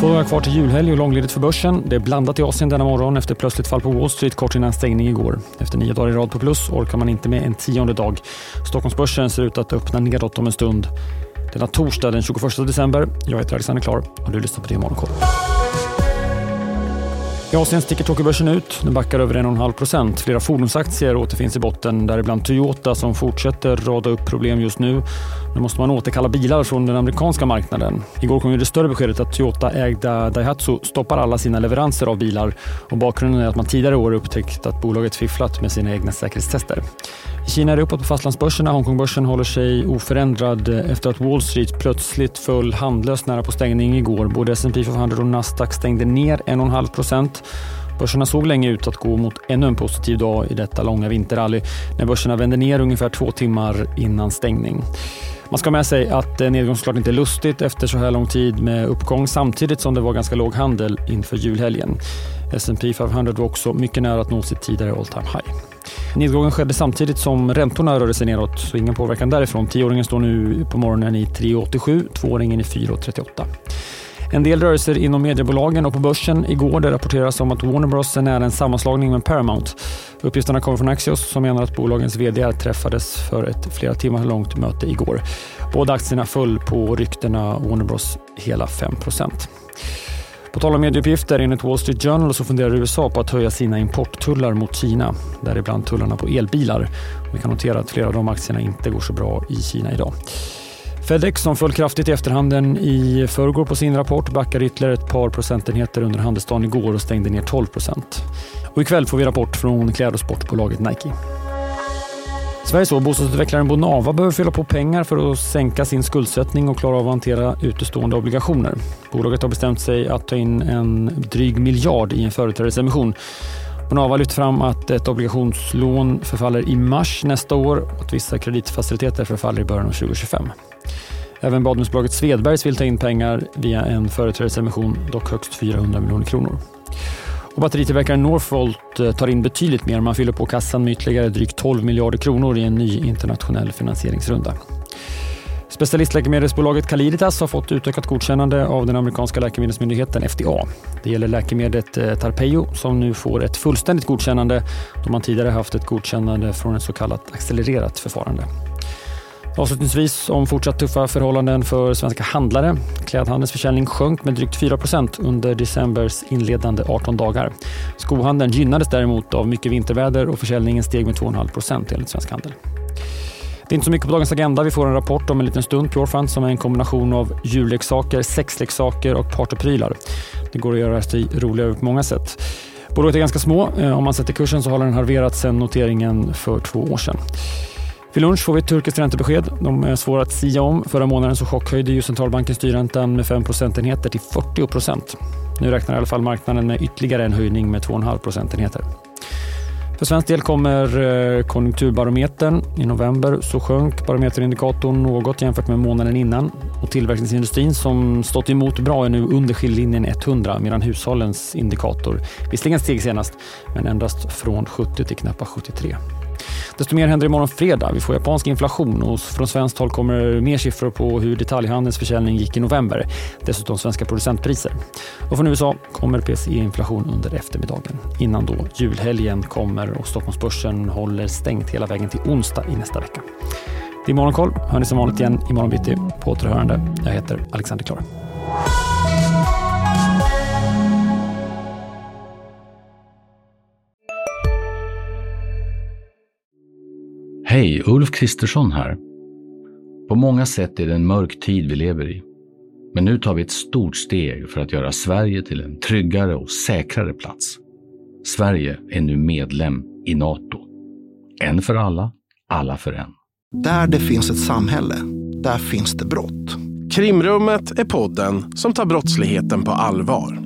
Två dagar kvar till julhelg och långledigt för börsen. Det är blandat i Asien denna morgon efter plötsligt fall på Wall Street kort innan stängning igår. Efter nio dagar i rad på plus orkar man inte med en tionde dag. Stockholmsbörsen ser ut att öppna nedåt om en stund. Denna torsdag den 21 december. Jag heter Alexander Klar och du lyssnar på det Morgonkoll. I Asien sticker Tokyobörsen ut. Den backar över 1,5 procent. Flera fordonsaktier återfinns i botten, däribland Toyota som fortsätter rada upp problem just nu. Nu måste man återkalla bilar från den amerikanska marknaden. Igår kom ju det större beskedet att Toyota-ägda Daihatsu stoppar alla sina leveranser av bilar. Och bakgrunden är att man tidigare år upptäckt att bolaget fifflat med sina egna säkerhetstester. I Kina är det uppåt på fastlandsbörserna. Hongkongbörsen håller sig oförändrad efter att Wall Street plötsligt föll handlöst nära på stängning igår. Både S&P 500 och Nasdaq stängde ner 1,5 procent. Börserna såg länge ut att gå mot ännu en positiv dag i detta långa vinterrally när börserna vände ner ungefär två timmar innan stängning. Man ska med sig att eh, nedgången såklart inte är lustigt efter så här lång tid med uppgång samtidigt som det var ganska låg handel inför julhelgen. S&P 500 var också mycket nära att nå sitt tidigare all time high. Nedgången skedde samtidigt som räntorna rörde sig neråt, så ingen påverkan därifrån. Tioåringen står nu på morgonen i 3,87, tvååringen i 4,38. En del rörelser inom mediebolagen och på börsen igår. Det rapporteras om att Warner Bros är nära en sammanslagning med Paramount. Uppgifterna kommer från Axios som menar att bolagens vd träffades för ett flera timmar långt möte igår. Båda aktierna föll på ryktena Warner Bros hela 5% på tal om medieuppgifter, enligt Wall Street Journal så funderar USA på att höja sina importtullar mot Kina, däribland tullarna på elbilar. Vi kan notera att flera av de aktierna inte går så bra i Kina idag. Fedex som föll kraftigt i efterhanden i förrgår på sin rapport backar ytterligare ett par procentenheter under handelsdagen igår och stängde ner 12 procent. Och ikväll får vi rapport från kläd och sportbolaget Nike. Sveriges bostadsutvecklaren Bonava behöver fylla på pengar för att sänka sin skuldsättning och klara av att hantera utestående obligationer. Bolaget har bestämt sig att ta in en dryg miljard i en företrädesemission. Bonava lyfter fram att ett obligationslån förfaller i mars nästa år och att vissa kreditfaciliteter förfaller i början av 2025. Även badhusbolaget Svedbergs vill ta in pengar via en företrädesemission, dock högst 400 miljoner kronor. Och batteritillverkaren Northvolt eh, tar in betydligt mer. Man fyller på kassan med ytterligare drygt 12 miljarder kronor i en ny internationell finansieringsrunda. Specialistläkemedelsbolaget Caliditas har fått utökat godkännande av den amerikanska läkemedelsmyndigheten FDA. Det gäller läkemedlet eh, Tarpeyo Tarpeio som nu får ett fullständigt godkännande då man tidigare haft ett godkännande från ett så kallat accelererat förfarande. Avslutningsvis om fortsatt tuffa förhållanden för svenska handlare. Klädhandelns försäljning sjönk med drygt 4% under decembers inledande 18 dagar. Skohandeln gynnades däremot av mycket vinterväder och försäljningen steg med 2,5% enligt Svensk Handel. Det är inte så mycket på dagens agenda. Vi får en rapport om en liten stund. Purefund som är en kombination av djurleksaker, sexleksaker och partyprylar. Det går att göra sig roligare på många sätt. Bolaget är ganska små. Eh, om man sätter kursen så har den halverats sedan noteringen för två år sedan. Vid lunch får vi ett turkiskt räntebesked. De är svåra att sia om. Förra månaden så chockhöjde ju centralbanken styrräntan med 5 procentenheter till 40 procent. Nu räknar i alla fall marknaden med ytterligare en höjning med 2,5 procentenheter. För svensk del kommer eh, konjunkturbarometern. I november så sjönk barometerindikatorn något jämfört med månaden innan. Och tillverkningsindustrin som stått emot bra är nu under skiljelinjen 100 medan hushållens indikator visserligen steg senast men endast från 70 till knappa 73. Desto mer händer imorgon fredag. Vi får japansk inflation och från svenskt håll kommer mer siffror på hur detaljhandelns försäljning gick i november. Dessutom svenska producentpriser. Och från USA kommer PCE-inflation under eftermiddagen. Innan då julhelgen kommer och Stockholmsbörsen håller stängt hela vägen till onsdag i nästa vecka. Det är Morgonkoll. Hör ni som vanligt igen imorgon bitti. På återhörande. Jag heter Alexander Klar. Hej, Ulf Kristersson här. På många sätt är det en mörk tid vi lever i. Men nu tar vi ett stort steg för att göra Sverige till en tryggare och säkrare plats. Sverige är nu medlem i Nato. En för alla, alla för en. Där det finns ett samhälle, där finns det brott. Krimrummet är podden som tar brottsligheten på allvar.